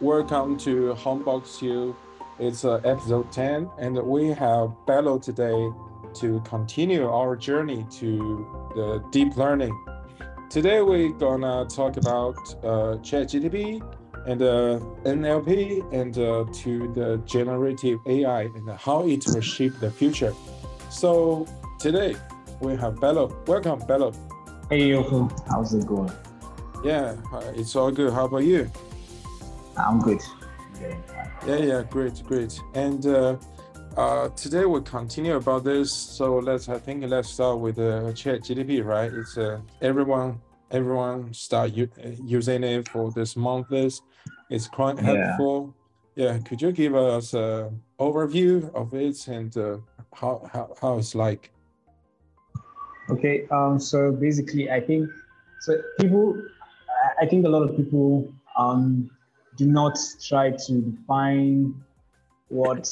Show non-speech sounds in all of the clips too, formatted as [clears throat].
welcome to Honne Boxshow. It's uh, episode 10, and we have Bello today to continue our journey to the deep learning. Today, we're gonna talk about uh, ChatGPT and uh, NLP and uh, to the generative AI and how it will shape the future. So today, we have Bello. Welcome, Bello. Hey, Yoko. How's it going? Yeah, it's all good. How about you? I'm good. Yeah, yeah, great, great. And uh, uh, today we'll continue about this. So let's, I think, let's start with uh, Chat GTP, right? It's uh, everyone, everyone start uh, using it for this month. This it's quite helpful. Yeah, yeah, could you give us an overview of it and uh, how, how how it's like? Okay. Um. So basically, I think so. People, I think a lot of people um do not try to define what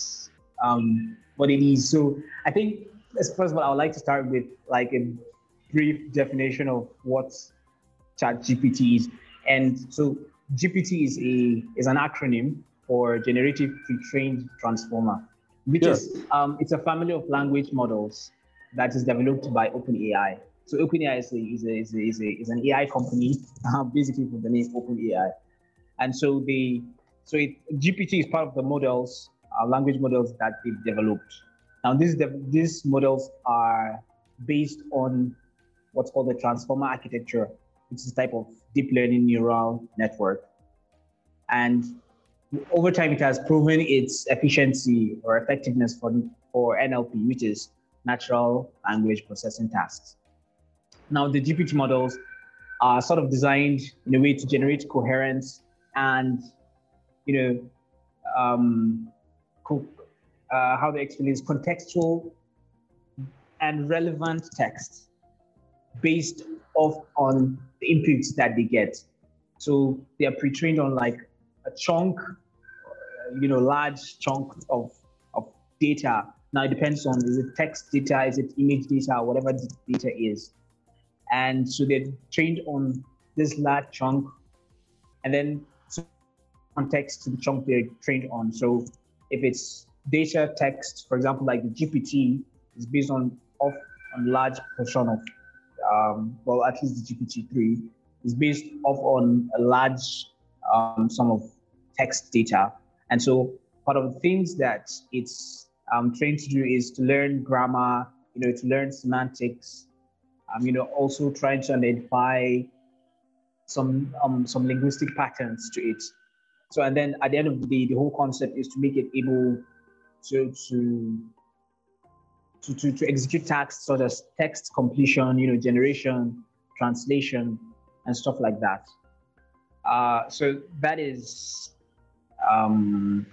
um what it is. So I think first of all, I would like to start with like a brief definition of what ChatGPT is. And so GPT is a is an acronym for Generative Pre-trained Transformer, which Yeah. is um, it's a family of language models that is developed by OpenAI. So OpenAI is, a, is, a, is, a, is, a, is an AI company, uh, [laughs] basically from the name OpenAI. And so they so it, GPT is part of the models, uh, language models that they've developed. Now these these models are based on what's called the transformer architecture, which is a type of deep learning neural network. And over time, it has proven its efficiency or effectiveness for, for NLP, which is natural language processing tasks. Now, the GPT models are sort of designed in a way to generate coherent and, you know, um, uh, how they explain is contextual and relevant text based off on the inputs that they get. So they are pre-trained on like a chunk, you know, large chunk of, of data. Now it depends on is it text data, is it image data, whatever the data is. And so they're trained on this large chunk and then context to the chunk they're trained on. So if it's data text, for example, like the GPT is based on off on large portion of um, well, at least the GPT-3 is based off on a large um, sum of text data. And so part of the things that it's um, trained to do is to learn grammar, you know, to learn semantics, um, you know, also trying to identify some um, some linguistic patterns to it. So and then at the end of the day, the whole concept is to make it able to to to, to, to execute tasks such as text completion, you know, generation, translation, and stuff like that. Uh, so that is um,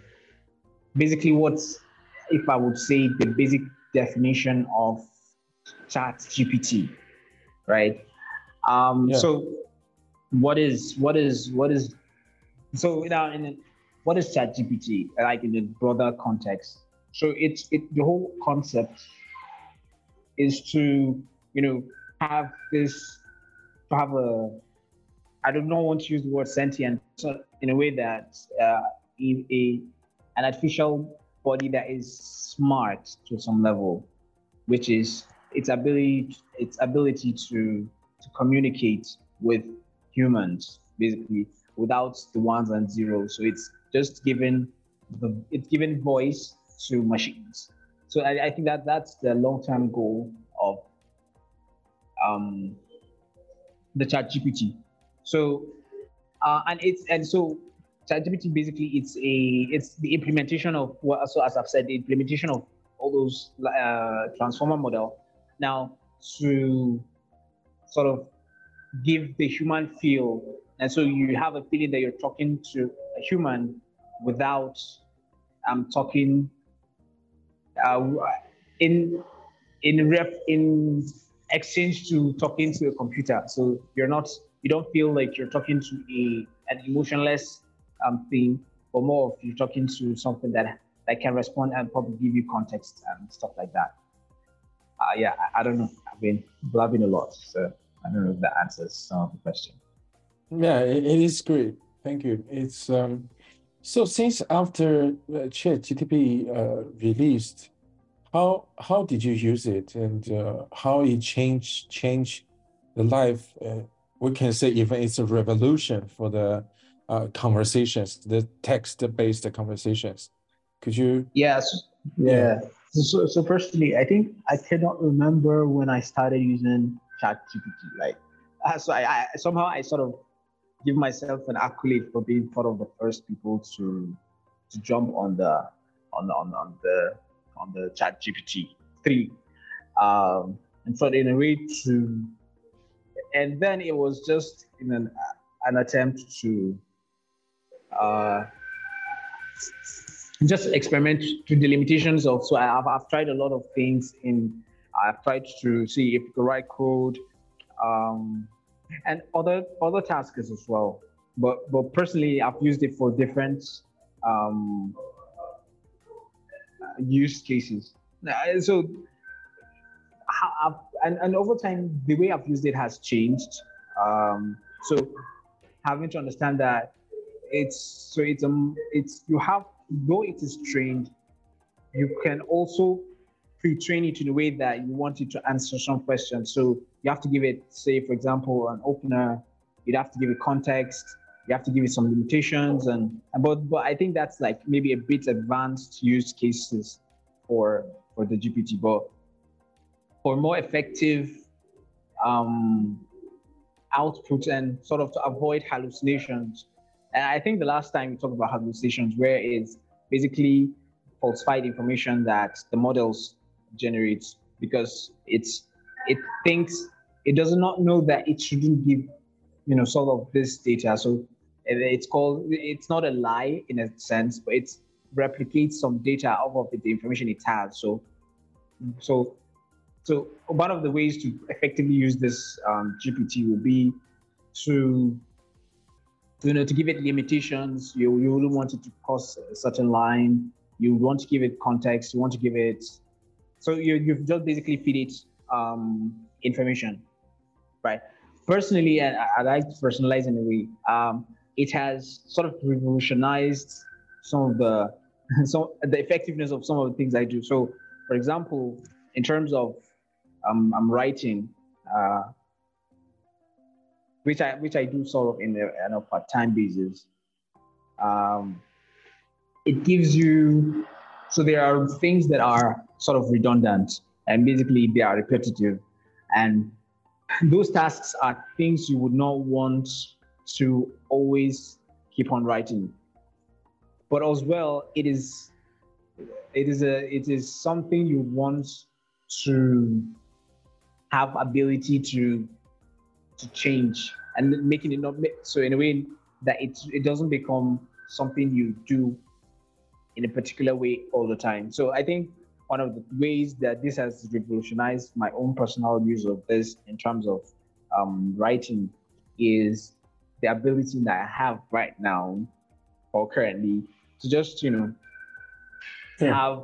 basically what, if I would say, the basic definition of Chat GPT, right? Um, Yeah. So, what is what is what is so now in what is Chat GPT like in the broader context? So it's it the whole concept is to you know have this to have a I do not want to use the word sentient so in a way that uh, a, a an artificial body that is smart to some level, which is its ability its ability to to communicate with humans basically without the ones and zeros. So it's just given the it's given voice to machines. So I, I think that that's the long-term goal of um, the Chat GPT. So uh, and it's and so ChatGPT basically it's a it's the implementation of what so as I've said the implementation of all those uh, transformer model now to sort of give the human feel and so you have a feeling that you're talking to a human without um talking uh, in in ref in exchange to talking to a computer so you're not you don't feel like you're talking to a an emotionless um, thing, but more of you're talking to something that that can respond and probably give you context and stuff like that. Uh, yeah, I, I don't know. I've been blabbing a lot, so I don't know if that answers some of the question. Yeah, it, it is great. Thank you. It's um, So since after uh, ChatGPT uh, released, how how did you use it and uh, how it changed change the life? Uh, we can say even it's a revolution for the uh, conversations, the text-based conversations. Could you? Yes. Yeah. yeah. So, so personally, I think I cannot remember when I started using ChatGPT. Like, uh, so I, I somehow I sort of give myself an accolade for being part of the first people to to jump on the on the on, on the on the ChatGPT three, um, and so in a way to, and then it was just in an an attempt to uh, just experiment to the limitations of so I've, I've tried a lot of things in I've tried to see if you could write code um, and other other tasks as well. But but personally, I've used it for different um, use cases. So I've, and and over time, the way I've used it has changed. Um, so having to understand that it's so it's um it's you have though it is trained, you can also pre-train it in a way that you want it to answer some questions. So you have to give it, say, for example, an opener. You'd have to give it context. You have to give it some limitations, and, but but I think that's like maybe a bit advanced use cases for for the GPT. But for more effective um, output and sort of to avoid hallucinations. And I think the last time we talked about hallucinations, where is basically falsified information that the models generate because it's it thinks it does not know that it shouldn't give, you know, sort of this data. So it's called, it's not a lie in a sense, but it replicates some data off of the information it has. So, so, so one of the ways to effectively use this um, GPT will be to, you know, to give it limitations. You you wouldn't want it to cross a certain line. You want to give it context. You want to give it. So you you've just basically feed it um, information right? Personally, and I, I like to personalize in a way. Um, it has sort of revolutionized some of the [laughs] some the effectiveness of some of the things I do. So, for example, in terms of um, I'm writing, uh, which I which I do sort of in a, a part time basis. Um, it gives you so there are things that are sort of redundant and basically they are repetitive, and [laughs] those tasks are things you would not want to always keep on writing. But as well, it is it is a it is something you want to have ability to to change and making it not so in a way that it it doesn't become something you do in a particular way all the time. So I think one of the ways that this has revolutionized my own personal use of this in terms of um, writing is the ability that I have right now or currently to just, you know, yeah. have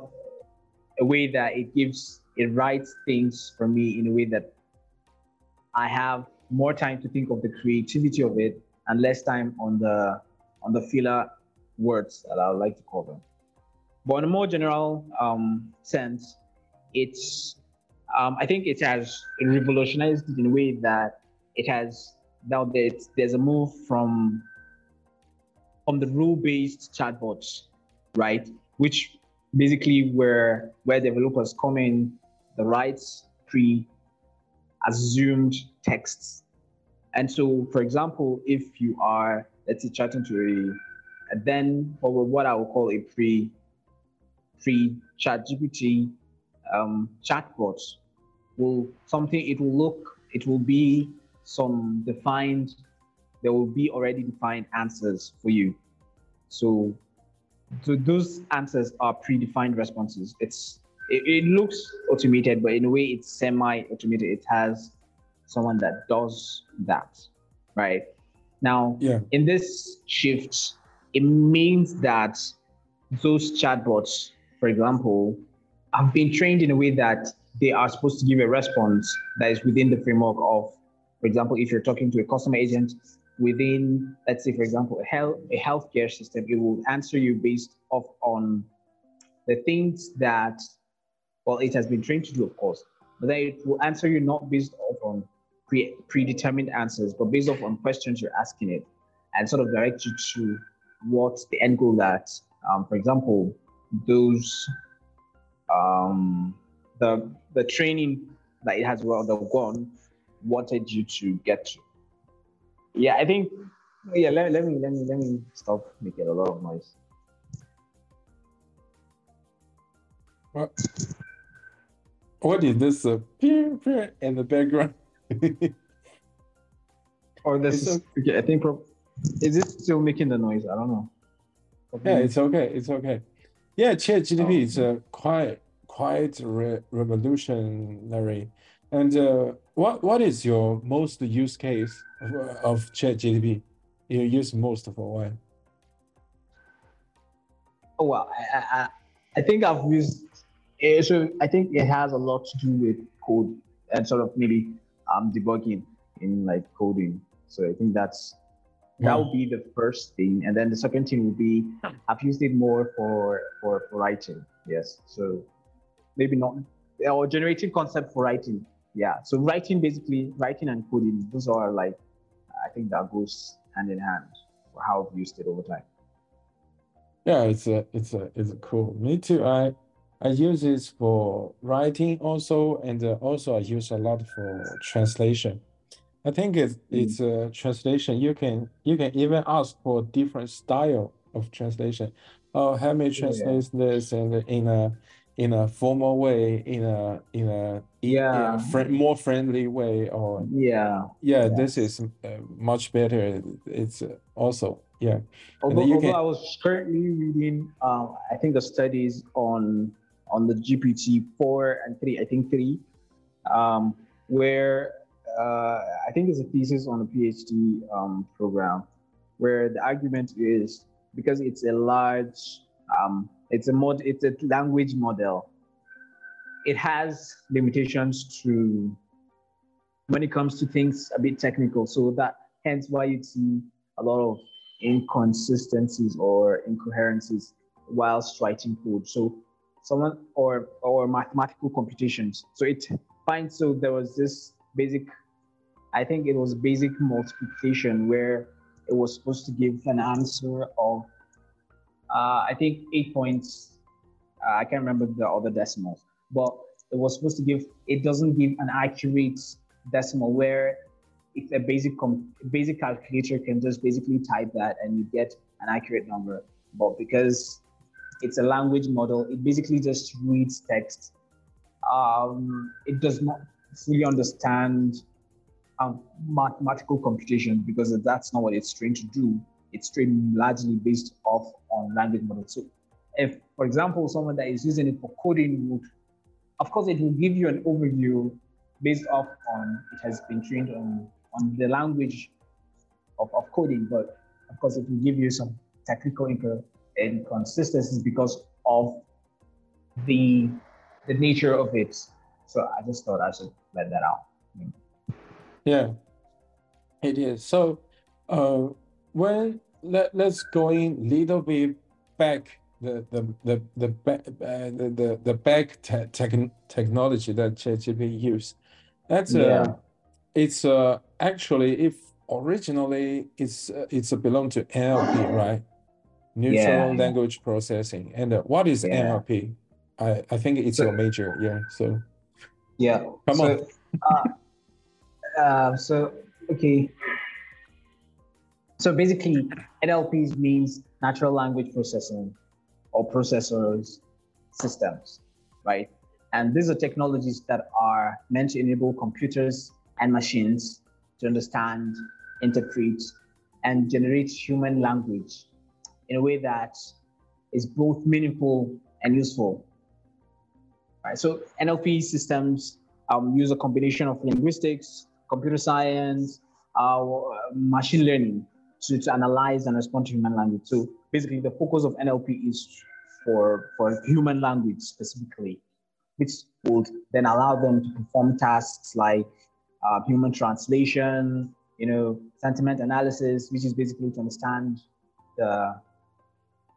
a way that it gives, it writes things for me in a way that I have more time to think of the creativity of it and less time on the on the filler words that I would like to call them. But in a more general um, sense, it's um, I think it has revolutionized in a way that it has now that there's a move from from the rule-based chatbots, right? Which basically where where developers come in, the rights pre-assumed texts. And so, for example, if you are let's say chatting to a, a then or what I would call a pre free chat GPT um, chatbot will something it will look it will be some defined there will be already defined answers for you. So so those answers are predefined responses. It's it, it looks automated but in a way it's semi-automated. It has someone that does that right? Now yeah. in this shift it means that those chatbots for example, have been trained in a way that they are supposed to give a response that is within the framework of, for example, if you're talking to a customer agent, within, let's say, for example, a health a healthcare system, it will answer you based off on the things that, well, it has been trained to do, of course, but then it will answer you not based off on pre- predetermined answers, but based off on questions you're asking it, and sort of direct you to what the end goal that, um, for example, those um, the the training that it has well undergone wanted you to get to. Yeah, I think. Yeah, let, let me let me let me stop making a lot of noise. What? What is this uh, peer, peer in the background? [laughs] or this is, okay, I think. Pro- is it still making the noise? I don't know. Yeah, it's okay. It's okay. Yeah, ChatGPT oh. is uh, quite quite re revolutionary. And uh, what what is your most use case of, of ChatGPT? You use most for what? Oh well, I, I, I think I've used. So I think it has a lot to do with code and sort of maybe um debugging in like coding. So I think that's that would be the first thing, and then the second thing would be I've used it more for for, for writing. Yes, so maybe not or generating concept for writing. Yeah, so writing basically writing and coding. Those are like I think that goes hand in hand for how I've used it over time. Yeah, it's a it's a it's a cool. Me too. I I use this for writing also, and uh, also I use a lot for translation. I think it's mm. it's a translation. You can you can even ask for different style of translation. Oh, help me translate yeah. this and in a in a formal way, in a in a yeah in a fr more friendly way, or yeah yeah, this is uh, much better. It's uh, also yeah. Although, although can... I was currently reading, um, I think the studies on on the GPT four and three, I think three, um, where uh, I think it's a thesis on a PhD um, program where the argument is because it's a large, um, it's a mod, it's a language model. It has limitations to when it comes to things a bit technical. So that hence why you see a lot of inconsistencies or incoherencies whilst writing code. So someone or or mathematical computations. So it finds so there was this basic I think it was basic multiplication where it was supposed to give an answer of, uh, I think eight points. Uh, I can't remember the other decimals, but it was supposed to give, it doesn't give an accurate decimal where if a basic com- basic calculator can just basically type that and you get an accurate number. But because it's a language model, it basically just reads text. Um, it does not fully understand mathematical computation because that's not what it's trained to do. It's trained largely based off on language models. So if, for example, someone that is using it for coding would, of course, it will give you an overview based off on it has been trained on, on the language of, of coding, but of course, it will give you some technical inconsistencies because of the the nature of it. So I just thought I should let that out. Yeah, it is. So, uh, when let let's go in little bit back the the the the back uh, the, the the back te- tech, technology that ChatGPT use. That's uh, yeah. it's uh actually if originally it's uh, it's a belong to NLP, right? Natural yeah, language processing. And uh, what is yeah. NLP? I I think it's so, your major. Yeah. So. Yeah. Come so, on. Uh, so okay. So basically, NLPs means natural language processing or processors systems, right? And these are technologies that are meant to enable computers and machines to understand, interpret, and generate human language in a way that is both meaningful and useful. Right. So NLP systems um, use a combination of linguistics, computer science, uh, machine learning to, to analyze and respond to human language. So basically, the focus of NLP is for, for human language specifically, which would then allow them to perform tasks like uh, human translation, you know, sentiment analysis, which is basically to understand the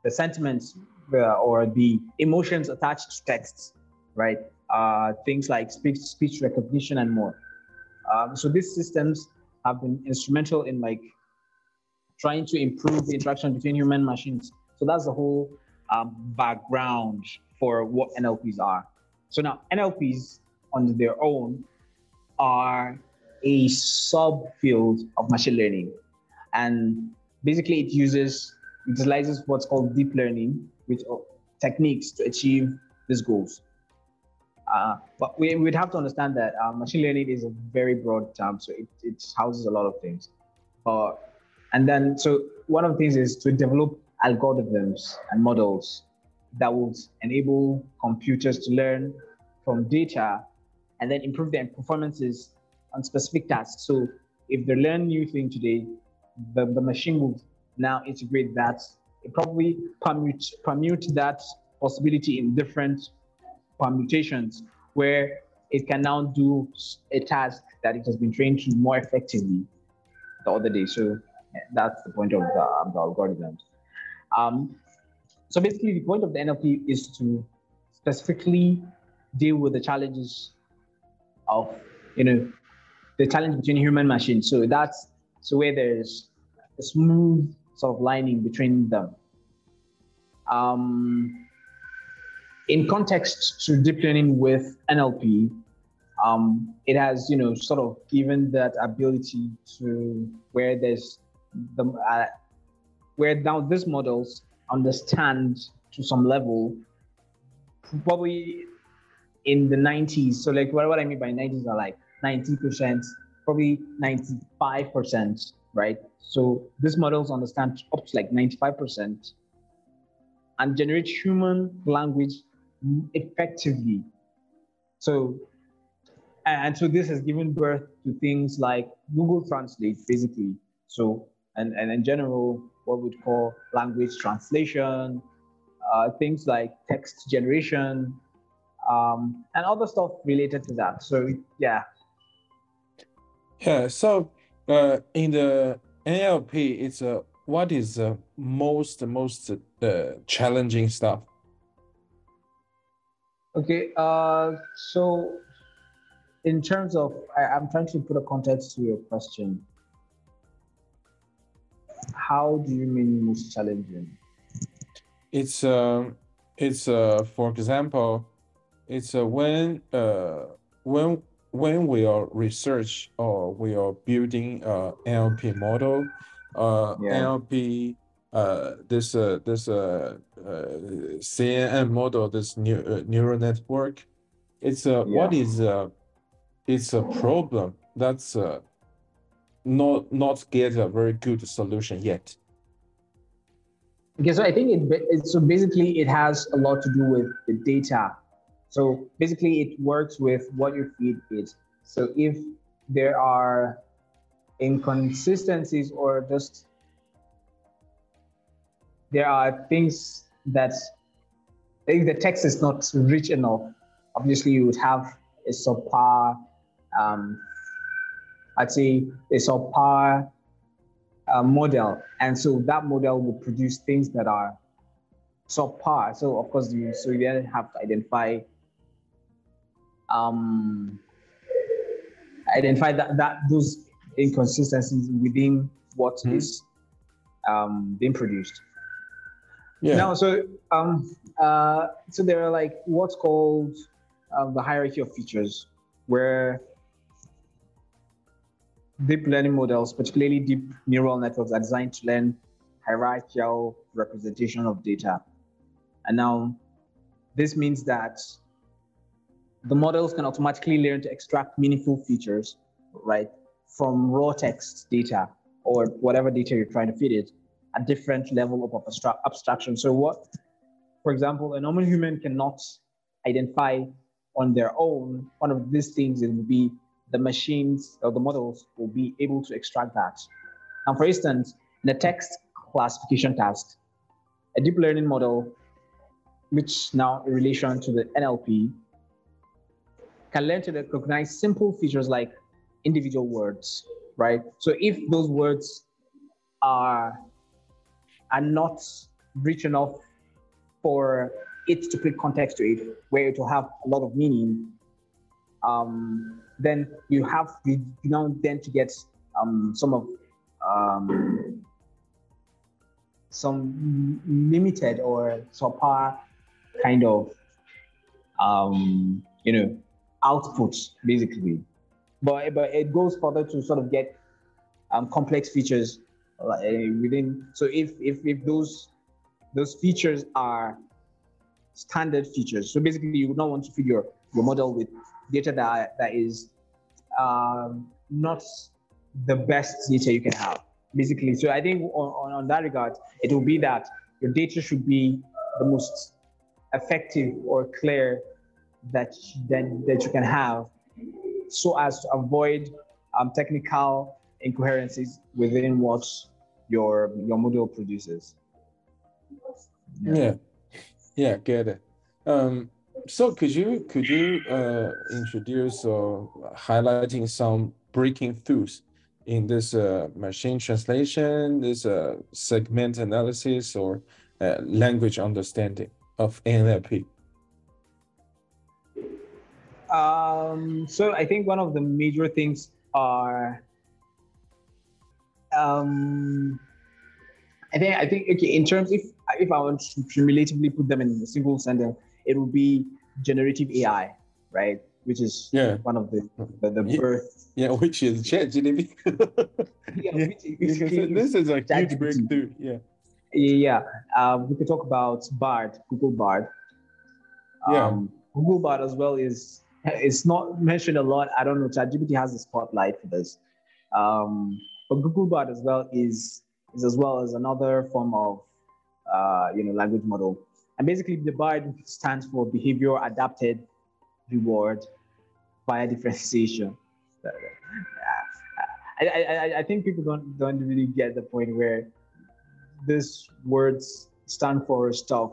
the sentiments uh, or the emotions attached to texts, right? Uh, things like speech speech recognition and more. Um, so these systems have been instrumental in like trying to improve the interaction between human machines. So that's the whole um, background for what NLPs are. So now NLPs on their own are a subfield of machine learning. And basically it uses, utilizes what's called deep learning, which techniques to achieve these goals. Uh, but we would have to understand that uh, machine learning is a very broad term, so it, it houses a lot of things. Uh, and then, so one of the things is to develop algorithms and models that would enable computers to learn from data and then improve their performances on specific tasks. So if they learn new thing today, the, the machine will now integrate that. It probably permute, permute that possibility in different permutations where it can now do a task that it has been trained to more effectively the other day. So that's the point of the, the algorithms. Um, so basically, the point of the NLP is to specifically deal with the challenges of, you know, the challenge between human machine. So that's so where there's a smooth sort of lining between them. Um, in context to deep learning with NLP, um, it has you know sort of given that ability to where there's the uh, where now these models understand to some level probably in the 90s so like what, what i mean by 90s are like 90% probably 95% right? So these models understand up to like 95% and generate human language effectively so and so this has given birth to things like google translate basically so and, and in general, what we'd call language translation, uh, things like text generation, um, and other stuff related to that. So yeah. Yeah. So uh, in the NLP, it's a uh, what is the most most uh, challenging stuff? Okay. Uh, so in terms of, I, I'm trying to put a context to your question how do you mean most challenging? It's uh, it's uh, for example, it's uh, when uh, when when we are research or we are building a NLP model, uh, yeah. NLP uh, this uh, this uh, uh, CNN model, this new uh, neural network, it's uh, yeah. what is uh, it's a problem that's uh, not not get a very good solution yet. Okay, so I think it, it so basically it has a lot to do with the data. So basically, it works with what your feed is. So if there are inconsistencies or just there are things that if the text is not rich enough, obviously you would have a subpar um, I'd say a subpar uh, model. And so that model will produce things that are subpar. So of course, you so you then have to identify um, identify that, that those inconsistencies within what mm-hmm. is um, being produced. Yeah. Now, so um, uh, so there are like what's called uh, the hierarchy of features, where deep learning models, particularly deep neural networks, are designed to learn hierarchical representation of data. And now this means that the models can automatically learn to extract meaningful features, right, from raw text data or whatever data you're trying to feed it at different level of abstraction. So what, for example, a normal human cannot identify on their own, one of these things would be the machines or the models will be able to extract that. And for instance, in the text classification task, a deep learning model, which now in relation to the NLP, can learn to recognize simple features like individual words, right? So if those words are are not rich enough for it to put context to it, where it will have a lot of meaning, um, then you have you, know then to get um, some of um, some limited or subpar kind of um, you know outputs basically. But but it goes further to sort of get um, complex features within so if if if those those features are standard features so basically you would not want to feed your your model with data that that is um, not the best data you can have basically. So i think on, on, on that regard it will be that your data should be the most effective or clear that that, that you can have so as to avoid um, technical incoherencies within what your your model produces. Yeah, yeah, yeah get it. Um, so could you could you uh, introduce or highlighting some breaking throughs in this uh, machine translation, this uh, sentiment analysis, or uh, language understanding of NLP? Um, so I think one of the major things are, um, I think I think okay in terms if if I want to cumulatively put them in a single sentence, it would be generative AI, right? Which is yeah one of the the, the yeah. birth. Yeah, which is ChatGPT. yeah, [laughs] yeah. which, which this is a huge breakthrough. Yeah. Yeah, um, we could talk about Bard, Google Bard. Yeah. Um, Google Bard as well is it's not mentioned a lot. I don't know. ChatGPT has a spotlight for this, um, but Google Bard as well is is as well as another form of uh, you know language model. And basically, the BARD stands for Behavior Adapted Reward via Differentiation. [laughs] I, I, I think people don't don't really get the point where these words stand for stuff.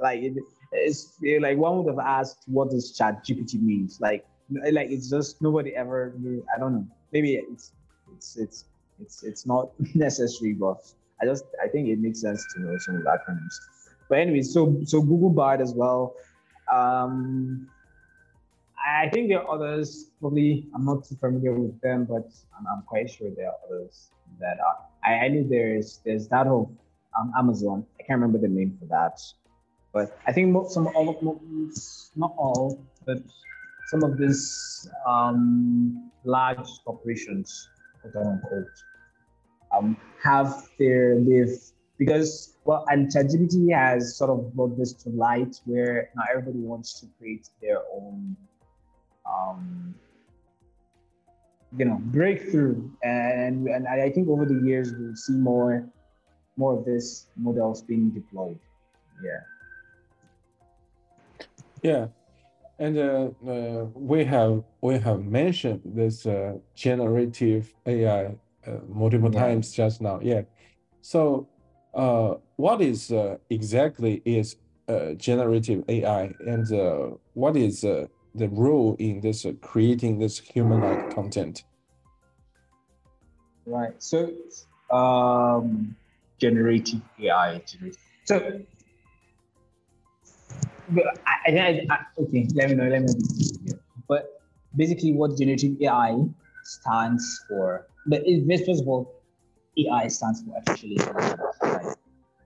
Like it, it's like one would have asked what does chat gpt means like like it's just nobody ever knew i don't know maybe it's it's it's it's it's not [laughs] necessary but i just i think it makes sense to know some of the acronyms. But anyway so so google bard as well. Um i think there are others. Probably i'm not too familiar with them but i'm, I'm quite sure there are others that are i, I know there's there's that of um, amazon. I can't remember the name for that. But I think most, some all of not all, but some of these um, large corporations, quote unquote, um, have their they've because well, and ChatGPT has sort of brought this to light where now everybody wants to create their own, um, you know, breakthrough, and and I think over the years we'll see more, more of this models being deployed. Yeah. Yeah, and uh, uh, we have we have mentioned this uh, generative AI multiple Yeah. times just now. Yeah, so uh, what is uh, exactly is uh, generative AI, and uh, what is uh, the role in this uh, creating this human-like content? Right. So, um, generative AI. So, I, I, I, okay, let me know. Let me know. But basically, what generative AI stands for, but it, of all, AI stands for right?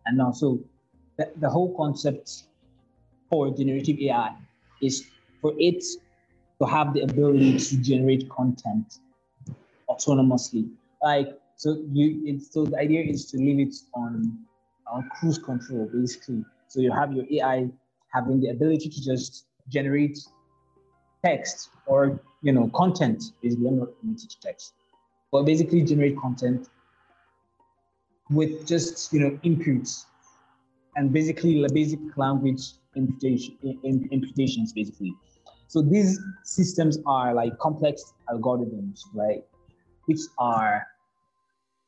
And now, so the, the whole concept for generative AI is for it to have the ability to generate content autonomously. Like so, you so the idea is to leave it on on cruise control basically. So you have your AI having the ability to just generate text or you know content. Basically, I'm not limited to text, but basically generate content with just you know inputs and basically the basic language imputation, imputations basically. So these systems are like complex algorithms, right? Which are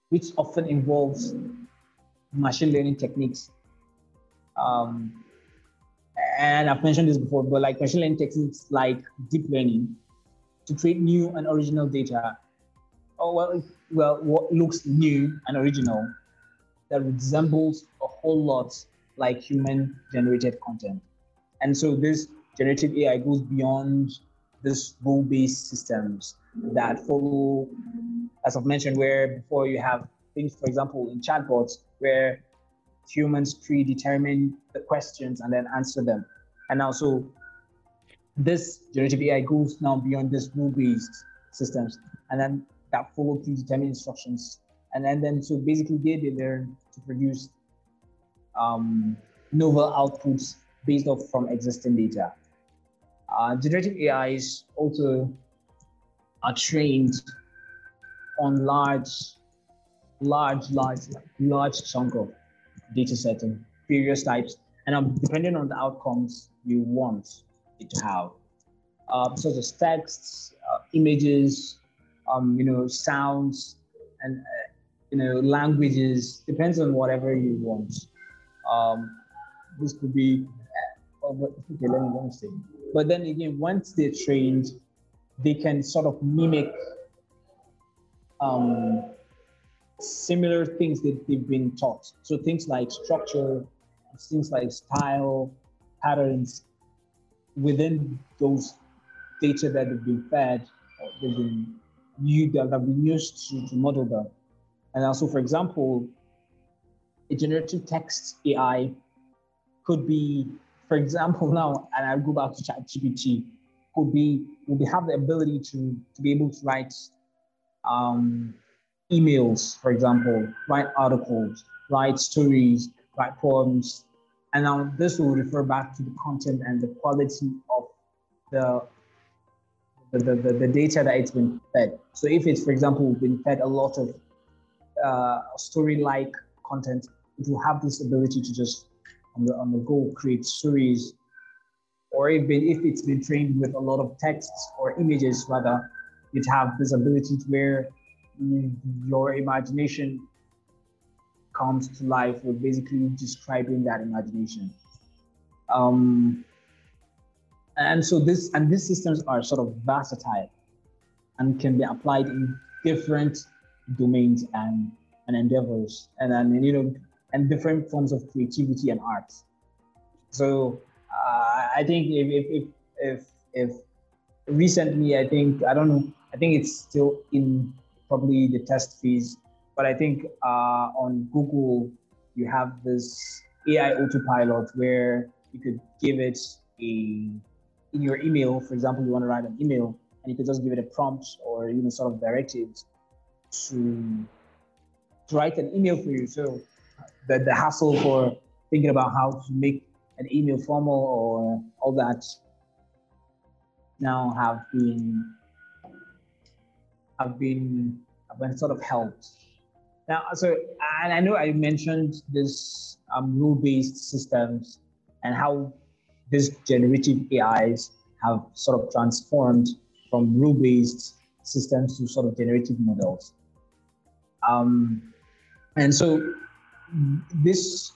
which often involves machine learning techniques. Um, and I've mentioned this before, but like machine learning techniques like deep learning to create new and original data oh well, well, what looks new and original that resembles a whole lot like human generated content. And so this generative AI goes beyond this rule-based systems that follow, as I've mentioned, where before you have things, for example, in chatbots, where humans predetermine the questions and then answer them. And now, so this generative AI goes now beyond this rule-based systems, and then that follow predetermined instructions. And then, then so basically they, they learn to produce um, novel outputs based off from existing data. Uh, generative AIs also are trained on large, large, large, large chunk of data set of various types, and um, depending on the outcomes you want it to have, uh, such as texts, uh, images, um, you know, sounds, and uh, you know, languages. Depends on whatever you want. Um, this could be. Uh, oh, okay, let me, let me see. But then again, once they're trained, they can sort of mimic um, similar things that they've been taught. So things like structure, things like style, patterns within those data that they've been fed, they've been you that have been used to, to model them. And also, for example, a generative text AI could be, for example, [laughs] now, and I'll go back to ChatGPT, could be, would have the ability to, to be able to write um, emails, for example, write articles, write stories, write poems. And now this will refer back to the content and the quality of the the, the, the, data that it's been fed. So if it's, for example, been fed a lot of uh, story-like content, it will have this ability to just on the on the go create stories. Or if, if it's been trained with a lot of texts or images, rather, it have this ability to where your imagination comes to life with basically describing that imagination. Um, and so this and these systems are sort of versatile and can be applied in different domains and, and endeavors and then you know and different forms of creativity and art. So uh, I think if, if if if recently I think I don't know I think it's still in probably the test phase. But I think uh, on Google, you have this AI autopilot where you could give it a, in your email, for example, you want to write an email and you can just give it a prompt or even sort of directives to, to write an email for you. So the, the hassle for thinking about how to make an email formal or all that now have been have been have been sort of helped. Now, so and I know I mentioned this um, rule-based systems and how these generative AIs have sort of transformed from rule-based systems to sort of generative models. Um, and so this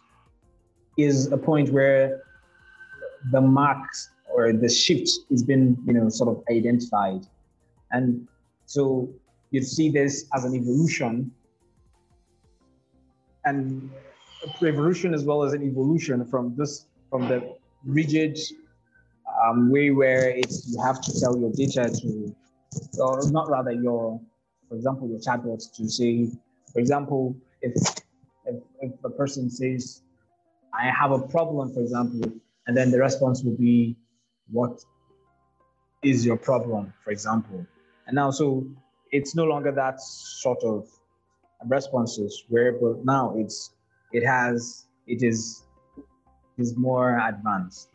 is a point where the marks or the shift has been, you know, sort of identified. And so you see this as an evolution and evolution as well as an evolution from this from the rigid um, way where it's you have to tell your data to or not rather your for example your chatbots to say for example if if, if a person says i have a problem for example and then the response will be what is your problem? for example. And now, so it's no longer that sort of responses where, but now it's it has it is is more advanced.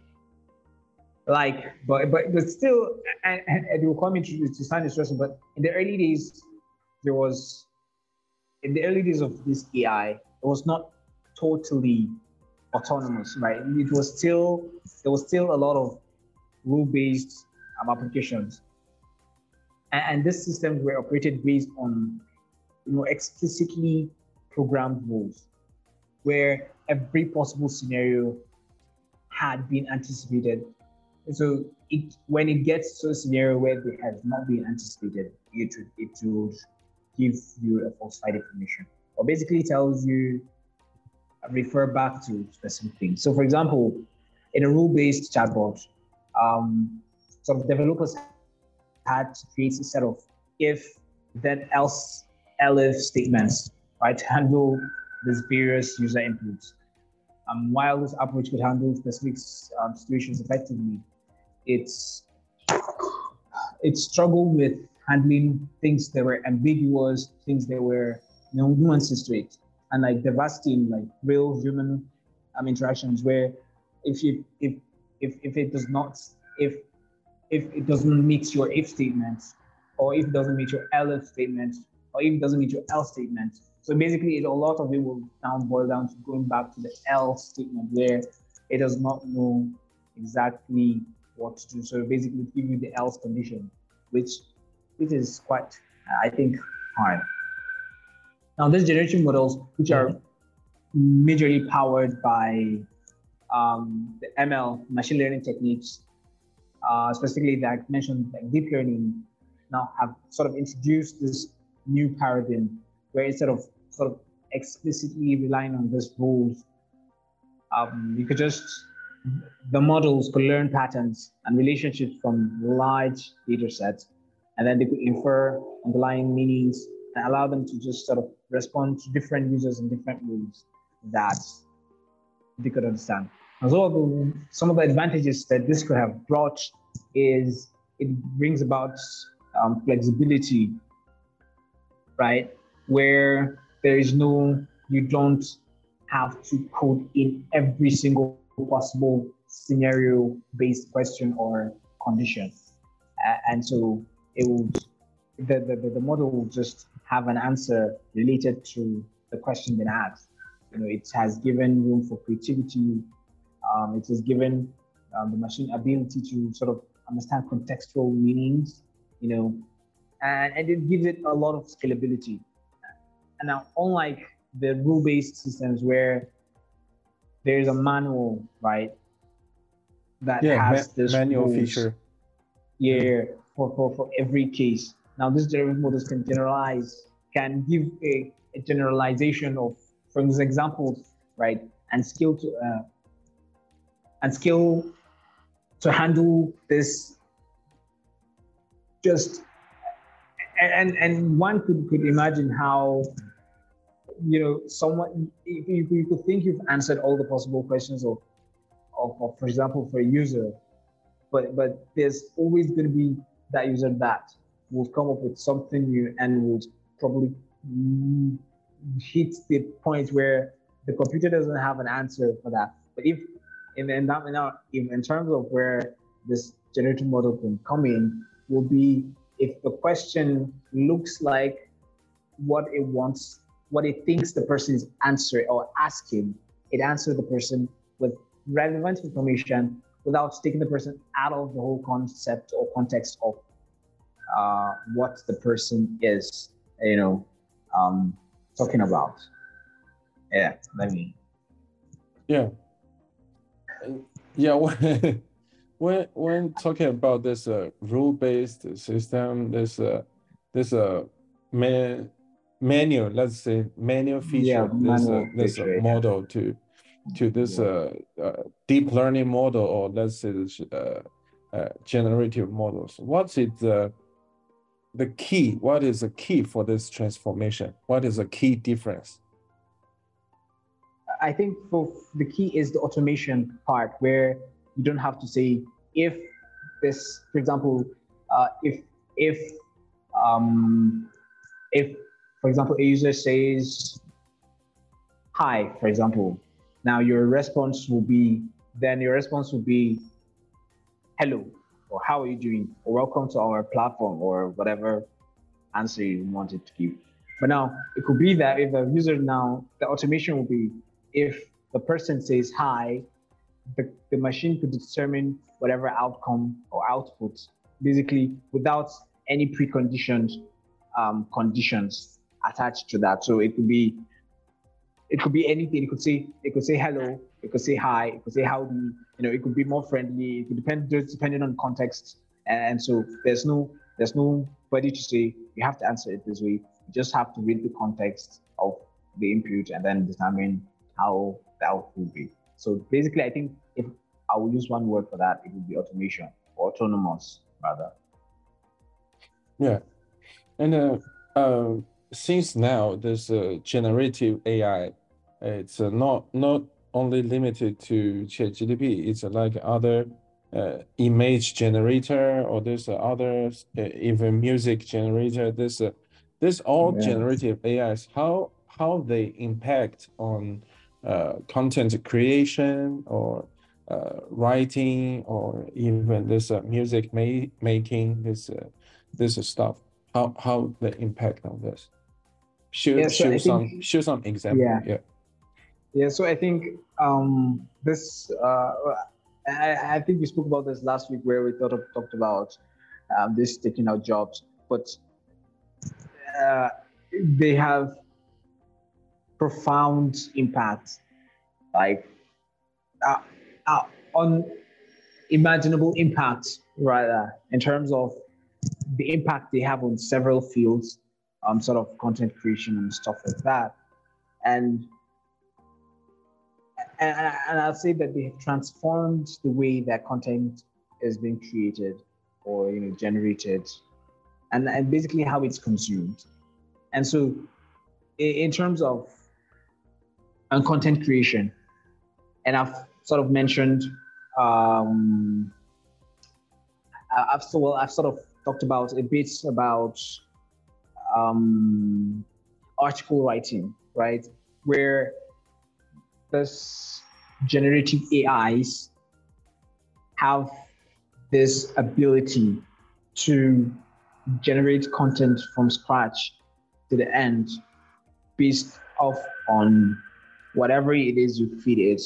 Like, but but but still, and, and it will come into to sound interesting. But in the early days, there was in the early days of this AI, it was not totally autonomous, right? It was still there was still a lot of rule-based um, applications and, these systems were operated based on you know explicitly programmed rules where every possible scenario had been anticipated and so it when it gets to a scenario where it has not been anticipated it would it would give you a falsified information, or basically tells you refer back to specific things. So, for example, in a rule-based chatbot, um, some developers had to create a set of if, then else, elif statements, right, [laughs] handle these various user inputs. Um, while this approach could handle specific um, situations effectively, it's it struggled with handling things that were ambiguous, things that were you know, nuances to it, and like devastating like real human um, interactions where if you if if if it does not if if it doesn't meet your if statement or if it doesn't meet your elif statement or if it doesn't meet your else statement so basically a lot of it will now boil down to going back to the else statement where it does not know exactly what to do. So basically give you the else condition which which is quite i think hard now these generation models which are majorly powered by um, the ML machine learning techniques, uh, specifically that I mentioned, like deep learning, now have sort of introduced this new paradigm where instead of sort of explicitly relying on these rules, um, you could just the models could learn patterns and relationships from large data sets, and then they could infer underlying meanings and allow them to just sort of respond to different users in different ways that they could understand. As well, the, some of the advantages that this could have brought is it brings about um, flexibility, right? Where there is no, you don't have to code in every single possible scenario based question or condition. And so it will, the, the, the model will just have an answer related to the question being asked. You know, it has given room for creativity, um, it has given um, the machine ability to sort of understand contextual meanings, you know, and, and it gives it a lot of scalability. And now, unlike the rule-based systems where there's a manual, right, that yeah, has this manual rules, feature. Yeah, for, for, for every case. Now, this generative models can generalize, can give a, a generalization of, from these examples, right, and scale to uh, and skill to handle this just and and one could could imagine how you know someone if you, you could think you've answered all the possible questions of, of, of for example for a user but but there's always going to be that user that will come up with something new and will probably hit the point where the computer doesn't have an answer for that. But if in, in, that, in, in terms of where this generative model can come in, will be if the question looks like what it wants, what it thinks the person is answering or asking, it answers the person with relevant information without taking the person out of the whole concept or context of uh, what the person is, you know, um, talking about. Yeah, let me. Yeah, yeah, [laughs] when when talking about this uh, rule-based system, this uh, this uh, man, manual, let's say manual feature, yeah, this uh, this feature, uh, model yeah. to to this uh, uh, deep learning model, or let's say this uh, uh, generative models. What's it the the key? What is the key for this transformation? What is the key difference? I think for the key is the automation part where you don't have to say if this, for example, uh, if if um, if for example a user says hi, for example, now your response will be then your response will be hello or how are you doing or welcome to our platform or whatever answer you wanted to give. But now it could be that if the user now the automation will be if the person says hi, the, the machine could determine whatever outcome or output, basically without any preconditioned um, conditions attached to that. So it could be it could be anything. It could say it could say hello, it could say hi, it could say how howdy. You know, it could be more friendly. It could depend just depending on context. And so there's no there's no nobody to say you have to answer it this way. You just have to read the context of the input and then determine how the output will be. So basically, I think if I will use one word for that, it would be automation or autonomous rather. Yeah, and uh, uh, since now there's a generative AI, it's uh, not not only limited to ChatGPT. It's like other uh, image generator or there's other uh, even music generator. This uh, this all yeah. generative AIs. How how they impact on uh, content creation or uh, writing or even this uh, music ma- making this uh, this stuff. How how the impact on this? Show yeah, so show some think, show some example yeah. yeah. Yeah so i think um this uh I, I think we spoke about this last week where we thought of, talked about um, this taking out jobs but uh, they have profound impact like uh, uh, unimaginable impact rather in terms of the impact they have on several fields um, sort of content creation and stuff like that and and, and I'll say that they have transformed the way that content is being created or you know generated and, and basically how it's consumed. And so in, in terms of and content creation, and I've sort of mentioned um, I've so well I've sort of talked about a bit about um, article writing, right? Where this generative AIs have this ability to generate content from scratch to the end based off on whatever it is you feed it.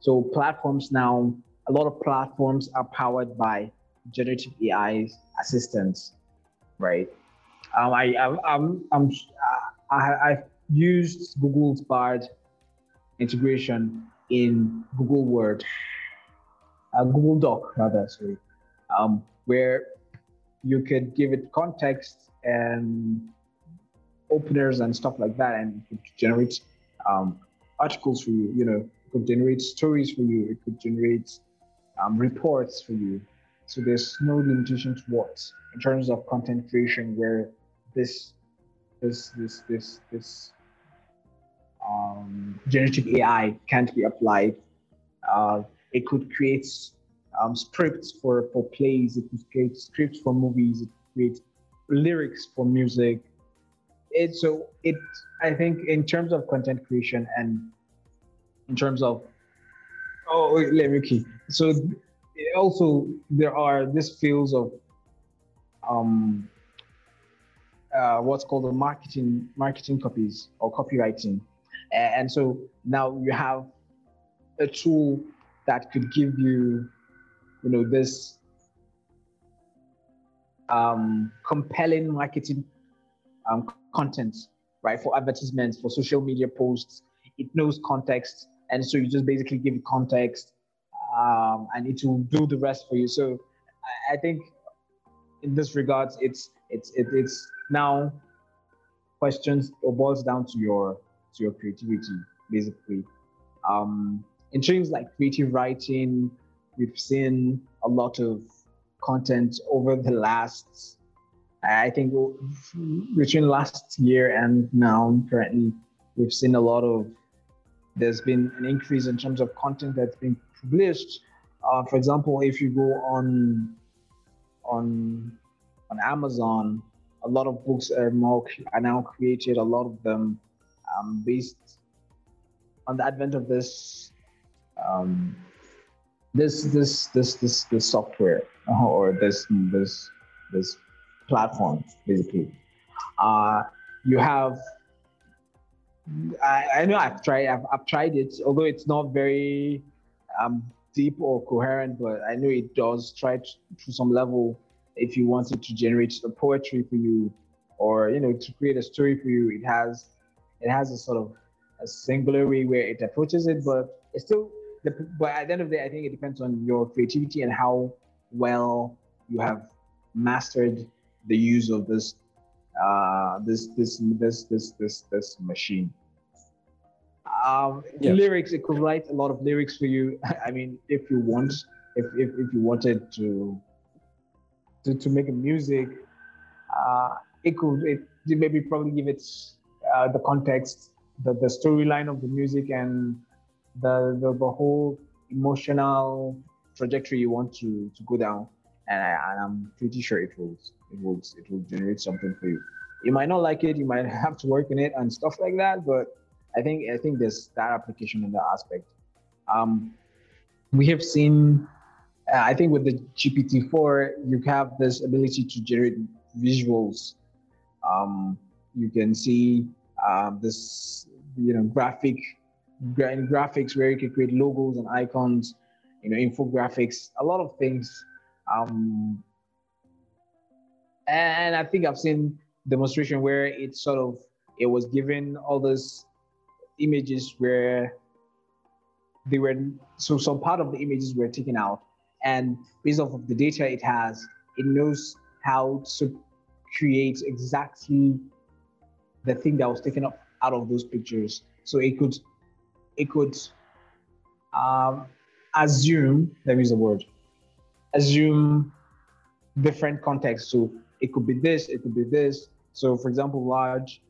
So platforms now, a lot of platforms are powered by generative AI assistants, right? Um, I, I, I'm, I'm, I, I've used Google's Bard integration in Google Word, uh, Google Doc rather, sorry, um, where you could give it context and openers and stuff like that, and generate um, articles for you. You know, it could generate stories for you. It could generate um, reports for you. So there's no limitation to what in terms of content creation where this this this this this um, generative AI can't be applied. Uh, it could create um, scripts for, for plays, it could create scripts for movies, it could create lyrics for music. It, so it, I think in terms of content creation and in terms of, oh, let me key. So also there are these fields of um, uh, what's called the marketing marketing copies or copywriting and so now you have a tool that could give you, you know, this um, compelling marketing um, content, right? For advertisements, for social media posts. It knows context. And so you just basically give it context um, and it will do the rest for you. So I, think in this regards, it's, it's, it, it's now questions or boils down to your to your creativity, basically. Um, in terms like creative writing, we've seen a lot of content over the last, I think, between last year and now, currently, we've seen a lot of, there's been an increase in terms of content that's been published. Uh, for example, if you go on, on, on Amazon, a lot of books are more are now created. A lot of them um, based on the advent of this um, this this this this this software uh, or this this this platform basically uh, you have I, I know I've tried I've, I've tried it although it's not very um, deep or coherent but I know it does try to, to some level if you wanted to generate a poetry for you or you know to create a story for you it has it has a sort of a singular way where it approaches it, but it's still. The, but at the end of the day, I think it depends on your creativity and how well you have mastered the use of this uh, this this this this this this machine. Um, yeah. Lyrics, it could write a lot of lyrics for you. [laughs] I mean, if you want, if if, if you wanted to, to to make a music, uh, it could it maybe probably give it uh, the context, the the storyline of the music, and the, the the whole emotional trajectory you want to to go down. And, I, and I'm pretty sure it will it will it will generate something for you. You might not like it, you might [laughs] have to work in it and stuff like that, but I think I think there's that application in that aspect. Um, we have seen, uh, I think with the GPT-4, you have this ability to generate visuals. Um, you can see um, this, you know, graphic gra- graphics where you can create logos and icons, you know, infographics, a lot of things. Um, and I think I've seen demonstration where it sort of it was given all those images where they were so some part of the images were taken out. And based off of the data it has it knows how to create exactly the thing that was taken up out of those pictures. So it could it could um, assume let me use the word assume different contexts so it could be this it could be this so for example large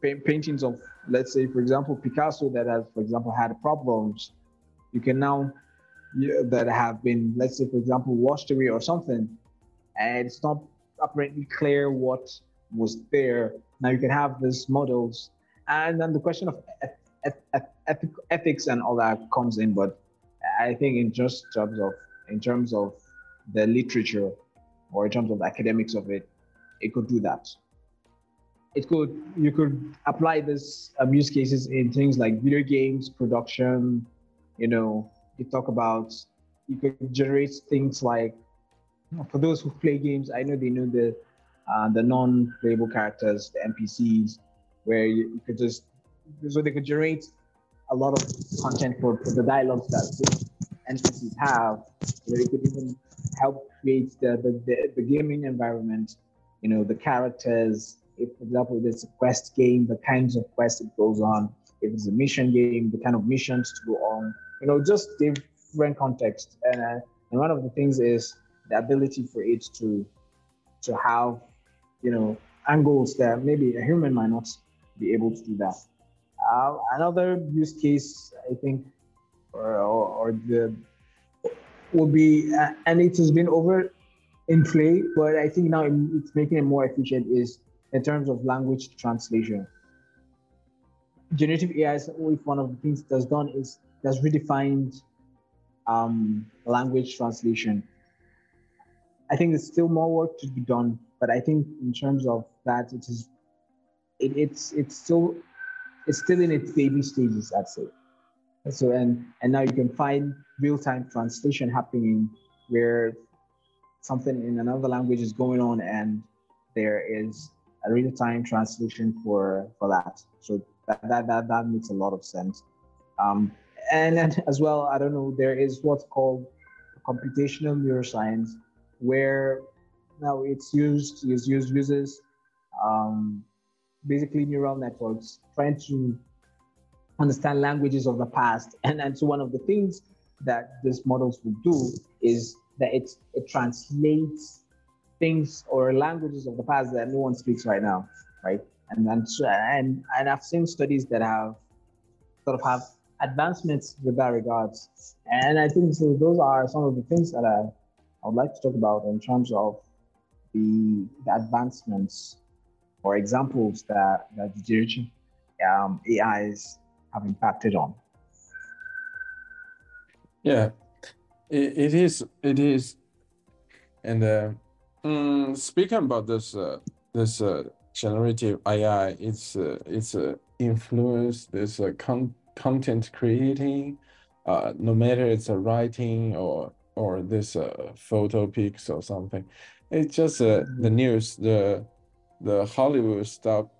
paintings of, let's say, for example, Picasso that has, for example, had problems, you can now that have been, let's say, for example, washed away or something, and it's not apparently clear what was there. Now you can have these models, and then the question of ethics and all that comes in. But I think in just terms of in terms of the literature or in terms of the academics of it, it could do that. It could you could apply this um, use cases in things like video games production you know you talk about you could generate things like for those who play games i know they know the uh, the non-playable characters the npcs where you, could just so they could generate a lot of content for, for the dialogues that npcs have you know, could even help create the, the, the, the gaming environment you know the characters if, for example, there's a quest game, the kinds of quests it goes on. If it's a mission game, the kind of missions to go on. You know, just different context. And, uh, and one of the things is the ability for it to to have, you know, angles that maybe a human might not be able to do that. Uh, another use case, I think, or, or, or the would be, uh, and it has been over in play, but I think now it's making it more efficient is in terms of language translation. Generative AI, if one of the things that's done is that's redefined um, language translation. I think there's still more work to be done, but I think in terms of that, it is it, it's it's still it's still in its baby stages, I'd say. So and and now you can find real-time translation happening where something in another language is going on and there is a real-time translation for for that. So that that that, that makes a lot of sense. Um, and then as well, I don't know, there is what's called computational neuroscience, where now it's used is used uses um, basically neural networks trying to understand languages of the past. And and so one of the things that these models will do is that it it translates things or languages of the past that no one speaks right now, right? And and and, and I've seen studies that have sort of have advancements with that regards. And I think so those are some of the things that I, I would like to talk about in terms of the, the advancements or examples that, that the generative um, AIs have impacted on. Yeah, it, it is. It is. And uh, Mm, speaking about this, uh, this uh, generative AI, it's uh, it's uh, influence this uh, con content creating, uh, no matter it's a writing or or this uh, photo pics or something. It's just uh, the news, the the Hollywood stop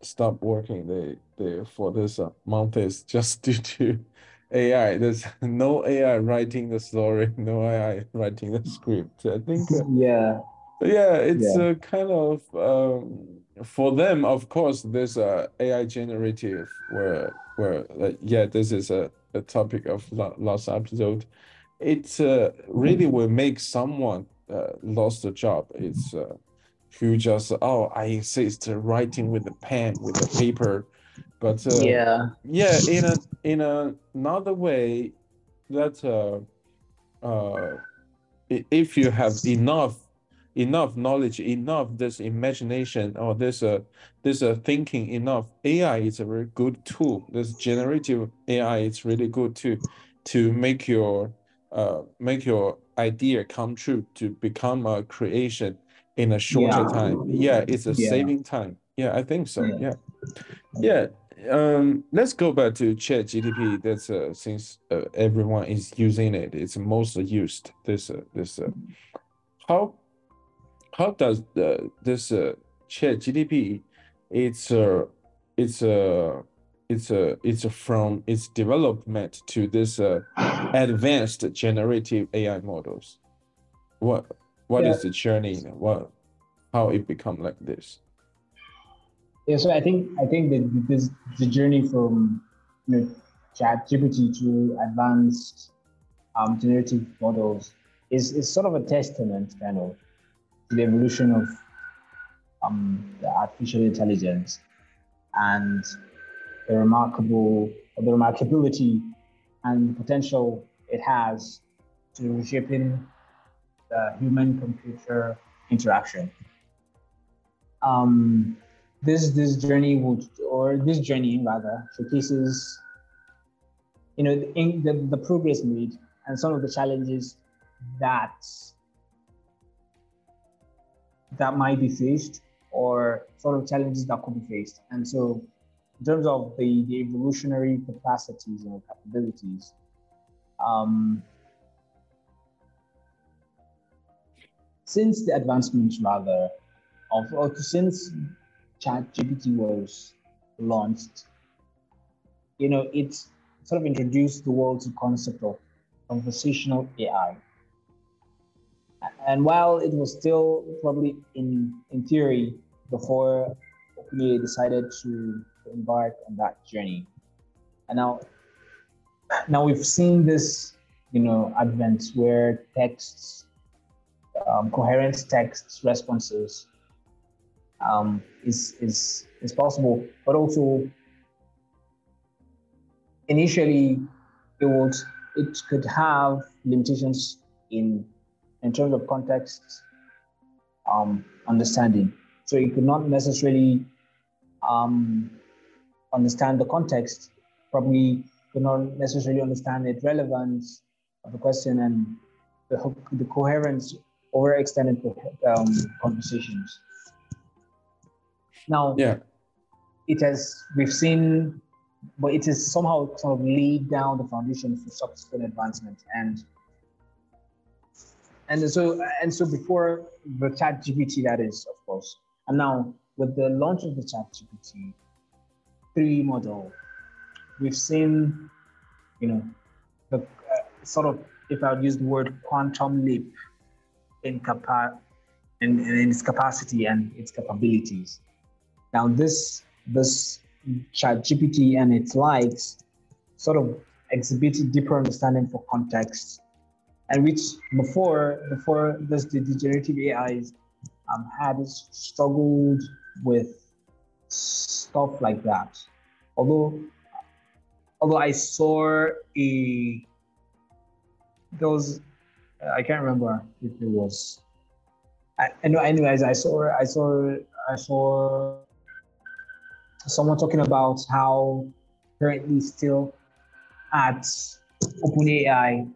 stop working. They they for this uh, month is just [laughs] due to AI. There's [laughs] no AI writing the story, [laughs] no AI writing the script. I think. Uh, yeah yeah, it's yeah. a kind of um, for them, of course, this uh, AI generative where where uh, yeah, this is a, a topic of last episode. It uh, really will make someone uh, lost a job. It's uh, who just oh I insist writing with a pen with a paper, but uh, yeah. yeah in a in a, another way that uh, uh, if you have enough enough knowledge, enough this imagination or this uh, this uh, thinking enough, AI is a very good tool. This generative AI is really good to to make your uh, make your idea come true to become a creation in a shorter yeah. time. Yeah, it's a yeah. saving time. Yeah, I think so. Yeah. Yeah. Um, let's go back to Chat GTP. That's uh, since uh, everyone is using it, it's most used. This uh, this uh, how how does the this uh, Chat GTP? It's uh, it's uh, it's a uh, it's from its development to this uh, advanced generative AI models. What what yeah. is the journey? What how it become like this? Yeah, so I think I think that this the journey from you know, Chat GPT to advanced um, generative models is is sort of a testament, kind of, to the evolution of um, the artificial intelligence and the remarkable the remarkability and the potential it has to reshaping the human computer interaction. Um, this this journey would or this journey rather showcases you know the, the, the progress made and some of the challenges that that might be faced or sort of challenges that could be faced and so in terms of the, the evolutionary capacities or capabilities um, since the advancements rather of or since ChatGPT was launched, you know, it sort of introduced the world to the concept of conversational AI. And while it was still probably in, in theory before OpenAI decided to embark on that journey. And now, now we've seen this, you know, advent where texts, um, coherent text responses um, is, is, is possible. But also, initially, it would it could have limitations in in terms of context um, understanding. So you could not necessarily um, understand the context, probably could not necessarily understand the relevance of the question and the, the coherence over extended um, conversations. Now, yeah, it has we've seen, but it has somehow sort of laid down the foundation for subsequent advancement, and and so and so before the Chat GPT, that is, of course, and now with the launch of the Chat GPT three model, we've seen, you know, the uh, sort of if I would use the word quantum leap in capa- in, in its capacity and its capabilities. Now this this chat GPT and its likes sort of exhibit deeper understanding for context, and which before before this the generative AIs um, had struggled with stuff like that. Although although I saw a there was I can't remember if it was I, I know anyways I saw I saw I saw someone talking about how currently still at OpenAI,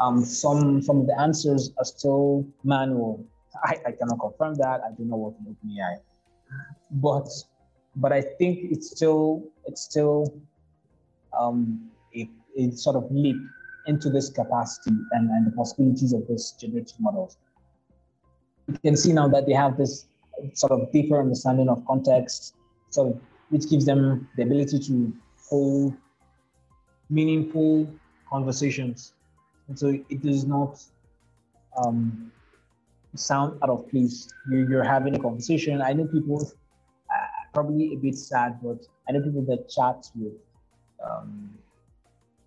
um, some some of the answers are still manual. I, I cannot confirm that. I do not work in OpenAI, but but I think it's still it's still um, a, a sort of leap into this capacity and, and the possibilities of this generative models. You can see now that they have this sort of deeper understanding of context, of which gives them the ability to hold meaningful conversations. And so it does not um, sound out of place. You're, you're having a conversation. I know people, probably a bit sad, but I know people that chat with um,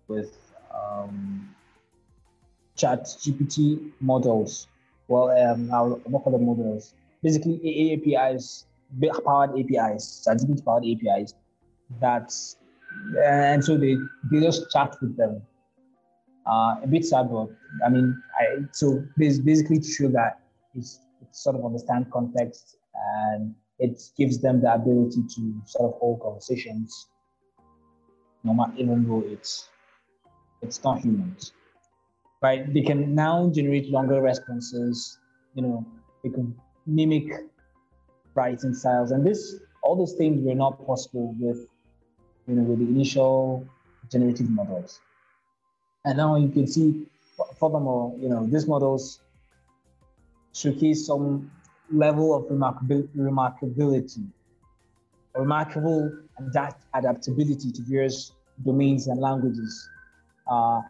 with um, chat GPT models. Well, um, I'll not call them models. Basically, APIs, powered APIs, chat GPT powered APIs. That's and so they they just chat with them. Uh, a bit sad, but I mean, I so basically to show that it's, it's sort of understand context and it gives them the ability to sort of hold conversations, no matter even though it's it's not humans, right? They can now generate longer responses. You know, they can mimic writing styles, and this all these things were not possible with you know with the initial generative models. And now you can see, furthermore, you know, these models showcase some level of remarkabil- remarkability, remarkable adapt- adaptability to various domains and languages. Uh,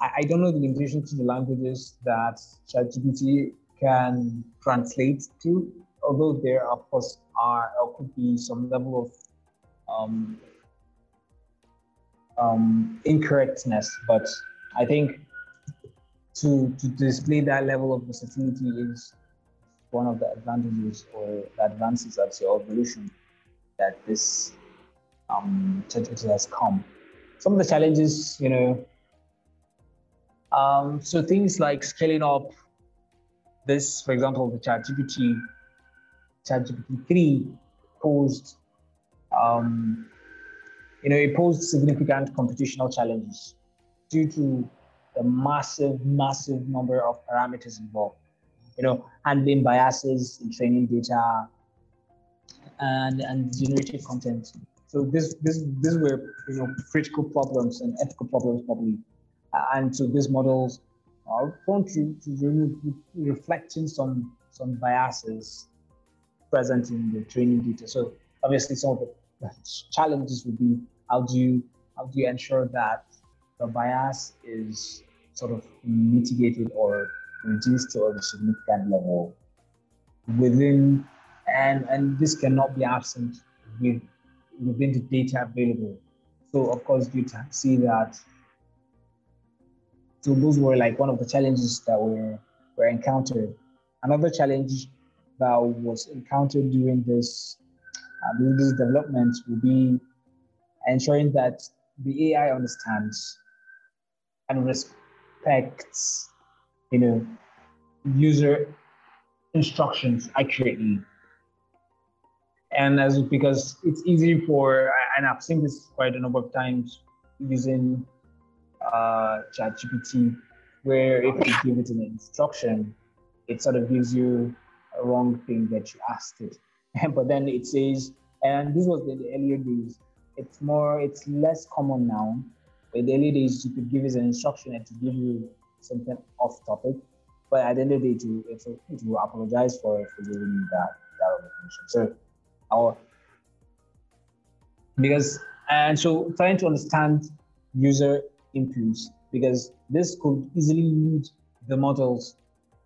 I, I, don't know the limitation to the languages that ChatGPT can translate to, although there, of course, are or could be some level of um, um, incorrectness. But I think to to display that level of versatility is one of the advantages or the advances the evolution that this um, technology has come. Some of the challenges, you know, um, so things like scaling up this, for example, the ChatGPT, ChatGPT 3 posed, um, you know, it posed significant computational challenges due to the massive, massive number of parameters involved you know, handling biases in training data and, and generative content. So this, this, these were, you know, critical problems and ethical problems probably. Uh, and so these models are prone to, to reflecting some, some biases present in the training data. So obviously some of the [laughs] challenges would be how do you, how do you ensure that the bias is sort of mitigated or reduced to a significant level within, and, and this cannot be absent with, within the data available. So of course, you can see that. So those were like one of the challenges that were, were encountered. Another challenge that was encountered during this uh, during this development will be ensuring that the AI understands and respects you know, user instructions accurately. And as because it's easy for, and I've seen this quite a number of times using uh, ChatGPT, where if you give it an instruction, it sort of gives you a wrong thing that you asked it. [laughs] but then it says, and this was in the earlier days, it's more, it's less common now. In the earlier days, you could give it an instruction and to give you something off topic. But at the end of the day, to it will apologize for for giving that that information. So our because and so trying to understand user inputs because this could easily lead the models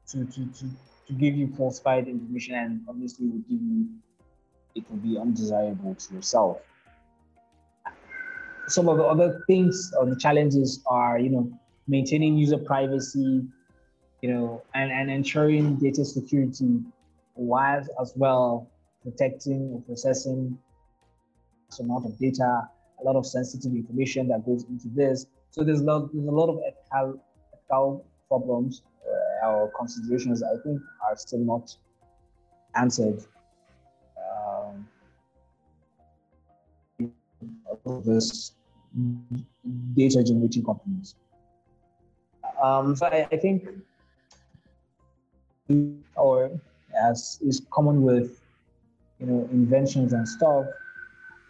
to to to, to give you falsified information and obviously would give you it would be undesirable to yourself. Some of the other things or the challenges are, you know, maintaining user privacy, you know, and, and ensuring data security while as well protecting or processing a amount of data, a lot of sensitive information that goes into this. So there's a lot, there's a lot of ethical, ethical problems uh, or considerations I think are still not answered. Um, this data generating companies. Um, so I, I, think, or as is common with, you know, inventions and stuff,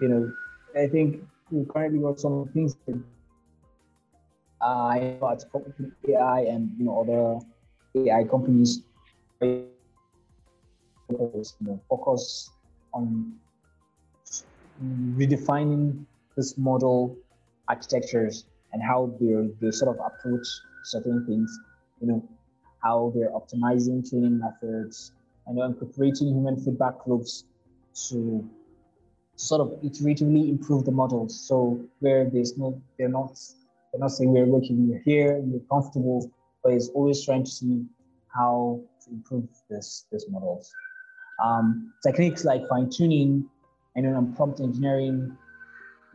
you know, I think we currently got some things that I AI and you know other AI companies focus on redefining this model architectures and how they they sort of approach certain things, you know, how they're optimizing training methods, and incorporating human feedback loops to sort of iteratively improve the models. So where there's no, they're not, they're not saying we're working, we're here, we're comfortable, but it's always trying to see how to improve this, this models. Um, techniques like fine tuning and then prompt engineering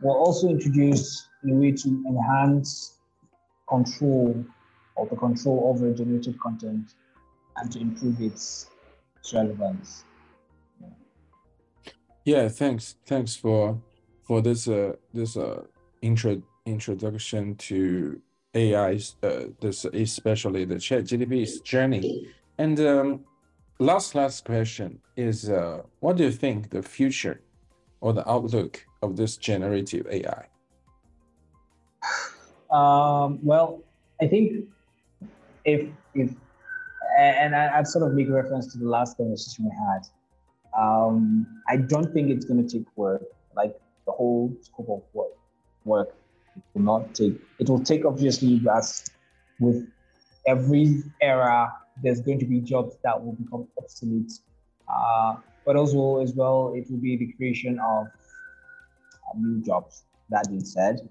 were also introduced in a way to enhance control or the control over generated content and to improve its relevance. Yeah, thanks. Thanks for for this uh this uh intro introduction to AI uh this especially the chat GTP's journey. And um last last question is uh what do you think the future or the outlook of this generative AI? Um, well, I think if if and I, I'd sort of make reference to the last conversation we had. Um, I don't think it's going to take work, like the whole scope of work. Work it will not take. It will take obviously as with every era, there's going to be jobs that will become obsolete. Uh, but also as well, it will be the creation of uh, new jobs. That being said,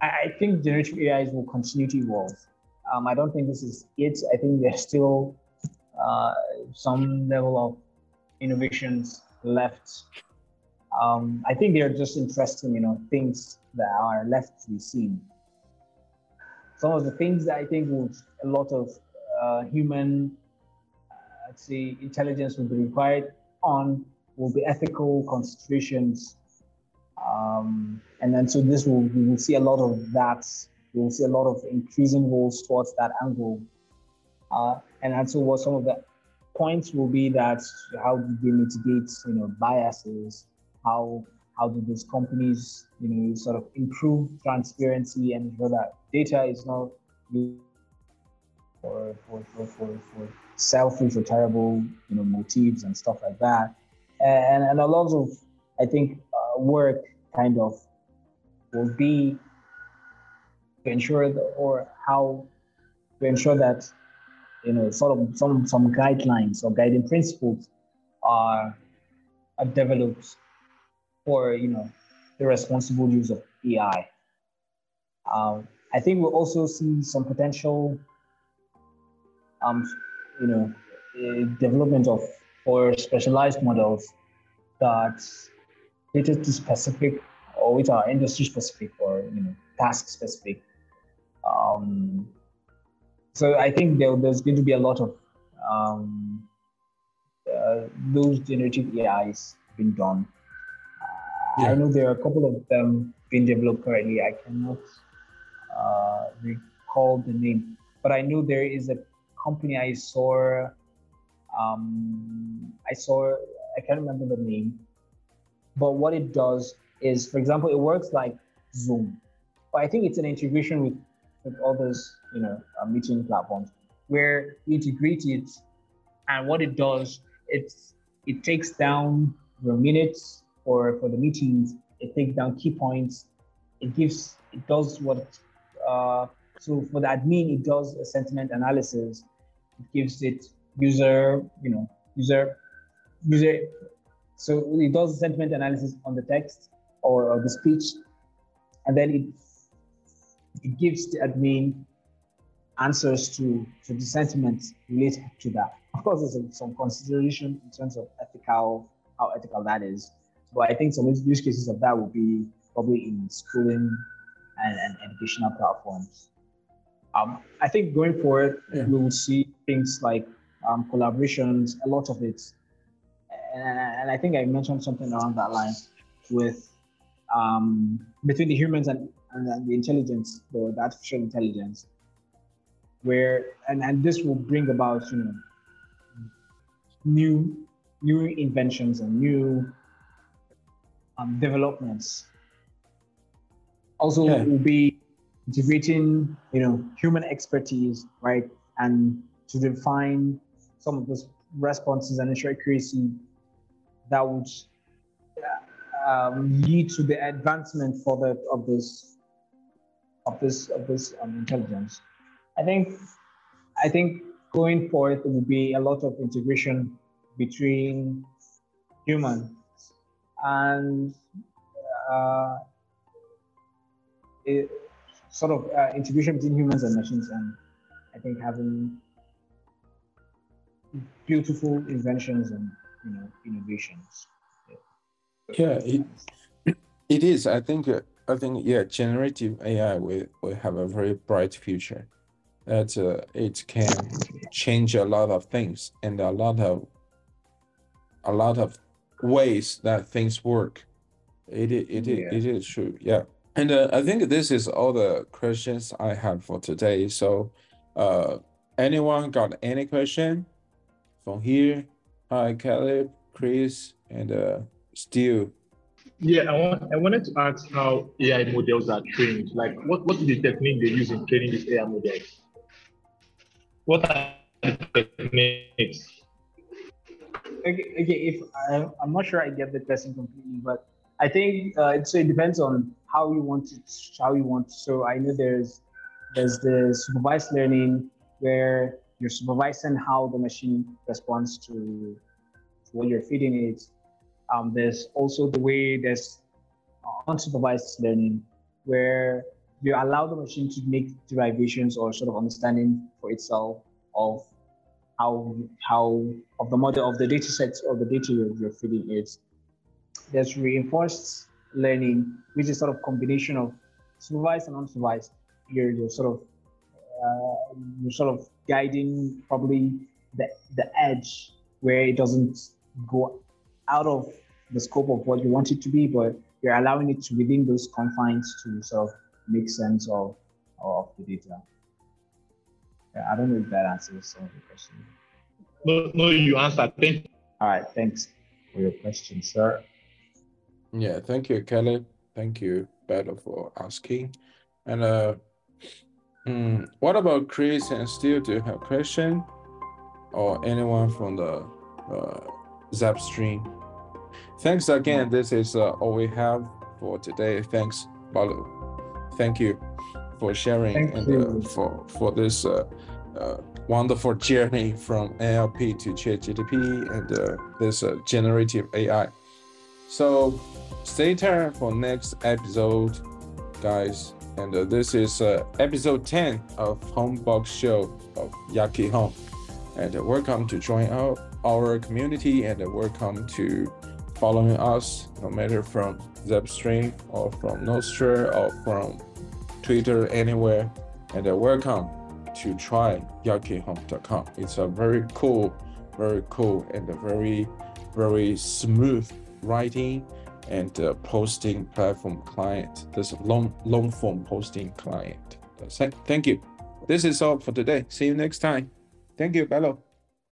I, I think generative AIs will continue to evolve. Um, I don't think this is it. I think there's still uh, some level of innovations left. Um, I think they're just interesting, you know, things that are left to be seen. Some of the things that I think would a lot of uh, human, uh, let's say, intelligence will be required on will be ethical considerations. Um, and then so this will we will see a lot of that we will see a lot of increasing roles towards that angle. Uh, and also what some of the points will be that how do they mitigate, you know, biases? How how do these companies, you know, sort of improve transparency and ensure that data is not used for for, for, for, for selfish or terrible, you know, motives and stuff like that. And, and a lot of, I think, uh, work kind of will be to ensure or how to ensure that you know sort of some some guidelines or guiding principles are, are developed for you know the responsible use of AI. Um, I think we'll also see some potential, um, you know, uh, development of or specialized models that cater to specific or which are industry specific or you know task specific um, so I think there, there's going to be a lot of um, uh, those generative AIs being done. Uh, yeah. I know there are a couple of them being developed currently. I cannot uh, recall the name, but I know there is a company I saw. Um, I saw. I can't remember the name, but what it does is, for example, it works like Zoom, but I think it's an integration with with others, you know, uh, meeting platforms where you integrate it, and what it does, it's it takes down your minutes or for the meetings, it takes down key points, it gives, it does what. Uh, so for the admin, it does a sentiment analysis. It gives it user, you know, user, user. So it does sentiment analysis on the text or, or the speech, and then it it gives the admin answers to, to the sentiments related to that. Of course, there's some consideration in terms of ethical, how ethical that is. But I think some use cases of that will be probably in schooling and, and educational platforms. Um, I think going forward, yeah. we will see things like um, collaborations, a lot of it. And, and, I think I mentioned something around that line with um, between the humans and and the intelligence, the, the artificial intelligence, where and, and this will bring about you know new new inventions and new um, developments. Also, yeah. will be integrating you know human expertise, right, and to define some of those responses and ensure accuracy that would um, lead to the advancement for the of this of this of this um, intelligence. I think I think going forward there will be a lot of integration between human, and uh, it, sort of uh, integration between humans and machines, and I think having beautiful inventions and you know innovations. Yeah, it, [clears throat] it is. I think. Uh, I think yeah, generative AI will will have a very bright future. That uh, it can change a lot of things and a lot of a lot of ways that things work. It it it, yeah. it is true. Yeah. And uh, I think this is all the questions I have for today. So, uh, anyone got any question from here? Hi, Caleb, Chris, and uh, Stu. Yeah, I, want, I wanted to ask how AI models are trained. Like, what, what is the technique they use in training these AI models? What are the techniques? Okay, okay if I, I'm not sure I get the question completely, but I think uh, it depends on how you want it, how you want. So I know there's there's the supervised learning where you're supervising how the machine responds to what you're feeding it. Um, there's also the way there's uh, unsupervised learning where you allow the machine to make derivations or sort of understanding for itself of how how of the model of the data sets or the data you're, you're feeding it. There's reinforced learning, which is sort of combination of supervised and unsupervised. You're, you're sort of uh, you're sort of guiding probably the the edge where it doesn't go out of the scope of what you want it to be, but you're allowing it to within those confines to sort of make sense of of the data. Yeah, I don't know if that answers some of the question. No, no, you answered. Thank All right, thanks for your question, sir. Yeah, thank you, Kelly. Thank you, Beto, for asking. And uh, mm, what about Chris and Stu? Do you have a question? Or anyone from the uh, Zap stream? Thanks again. This is uh, all we have for today. Thanks, Balu. Thank you for sharing Thank and uh, for for this uh, uh, wonderful journey from NLP to ChatGPT and uh, this uh, generative AI. So stay tuned for next episode, guys. And uh, this is uh, episode 10 of Honne Boxshow of YakiHonne. And uh, welcome to join our, our community and welcome to following us, no matter from Zapstream or from Nostr or from Twitter, anywhere. And welcome to try yakihonne.com. It's a very cool, very cool and a very, very smooth writing and uh, posting platform client. This long long form posting client. Thank you. This is all for today. See you next time. Thank you, Bello.